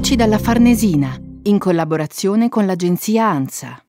Voci dalla Farnesina, in collaborazione con l'agenzia ANSA.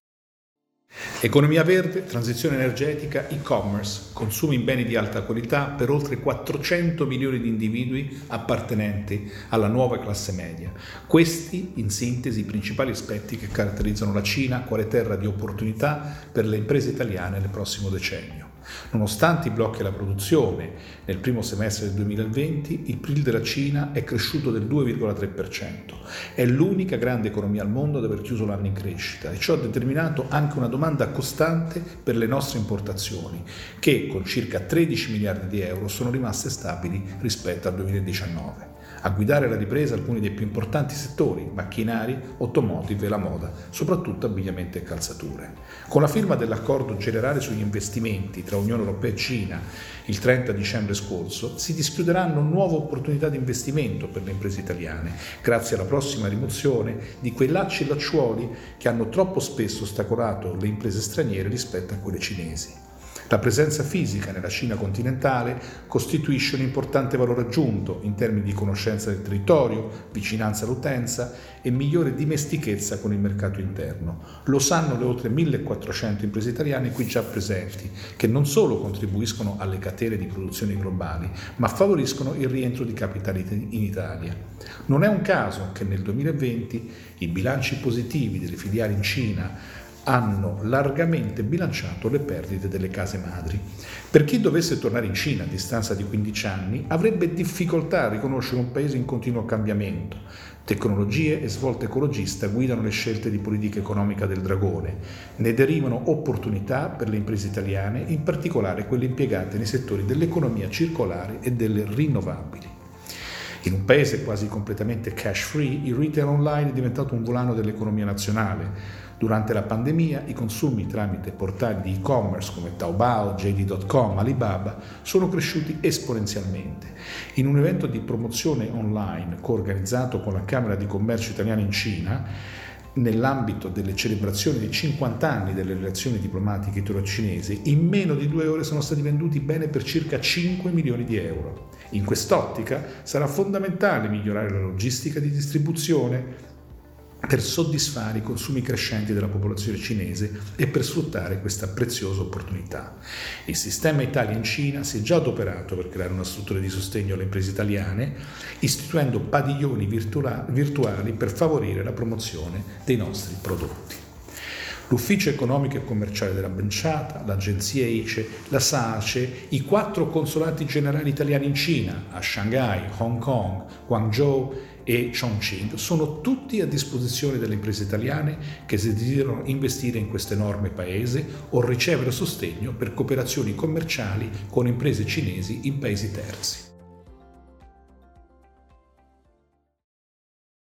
Economia verde, transizione energetica, e-commerce, consumi in beni di alta qualità per oltre 400 milioni di individui appartenenti alla nuova classe media. Questi, in sintesi, i principali aspetti che caratterizzano la Cina quale terra di opportunità per le imprese italiane nel prossimo decennio. Nonostante i blocchi alla produzione, nel primo semestre del 2020 il PIL della Cina è cresciuto del 2,3%. È l'unica grande economia al mondo ad aver chiuso l'anno in crescita e ciò ha determinato anche una domanda costante per le nostre importazioni, che con circa 13 miliardi di euro sono rimaste stabili rispetto al 2019 a guidare la ripresa alcuni dei più importanti settori, macchinari, automotive e la moda, soprattutto abbigliamento e calzature. Con la firma dell'accordo generale sugli investimenti tra Unione Europea e Cina il 30 dicembre scorso, si dischiuderanno nuove opportunità di investimento per le imprese italiane, grazie alla prossima rimozione di quei lacci e lacciuoli che hanno troppo spesso ostacolato le imprese straniere rispetto a quelle cinesi. La presenza fisica nella Cina continentale costituisce un importante valore aggiunto in termini di conoscenza del territorio, vicinanza all'utenza e migliore dimestichezza con il mercato interno. Lo sanno le oltre 1400 imprese italiane qui già presenti, che non solo contribuiscono alle catene di produzione globali, ma favoriscono il rientro di capitali in Italia. Non è un caso che nel 2020 i bilanci positivi delle filiali in Cina hanno largamente bilanciato le perdite delle case madri. Per chi dovesse tornare in Cina a distanza di 15 anni avrebbe difficoltà a riconoscere un paese in continuo cambiamento. Tecnologie e svolte ecologista guidano le scelte di politica economica del dragone. Ne derivano opportunità per le imprese italiane, in particolare quelle impiegate nei settori dell'economia circolare e delle rinnovabili. In un paese quasi completamente cash free, il retail online è diventato un volano dell'economia nazionale Durante la pandemia i consumi tramite portali di e-commerce come Taobao, JD.com, Alibaba sono cresciuti esponenzialmente. In un evento di promozione online coorganizzato con la Camera di Commercio Italiana in Cina, nell'ambito delle celebrazioni dei 50 anni delle relazioni diplomatiche italo-cinesi, in meno di due ore sono stati venduti bene per circa 5 milioni di euro. In quest'ottica sarà fondamentale migliorare la logistica di distribuzione, per soddisfare i consumi crescenti della popolazione cinese e per sfruttare questa preziosa opportunità. Il sistema Italia in Cina si è già adoperato per creare una struttura di sostegno alle imprese italiane, istituendo padiglioni virtuali per favorire la promozione dei nostri prodotti. L'Ufficio economico e commerciale della Benciata, l'Agenzia ICE, la SACE, i quattro consolati generali italiani in Cina, a Shanghai, Hong Kong, Guangzhou e Chongqing sono tutti a disposizione delle imprese italiane che desiderano investire in questo enorme paese o ricevere sostegno per cooperazioni commerciali con imprese cinesi in paesi terzi.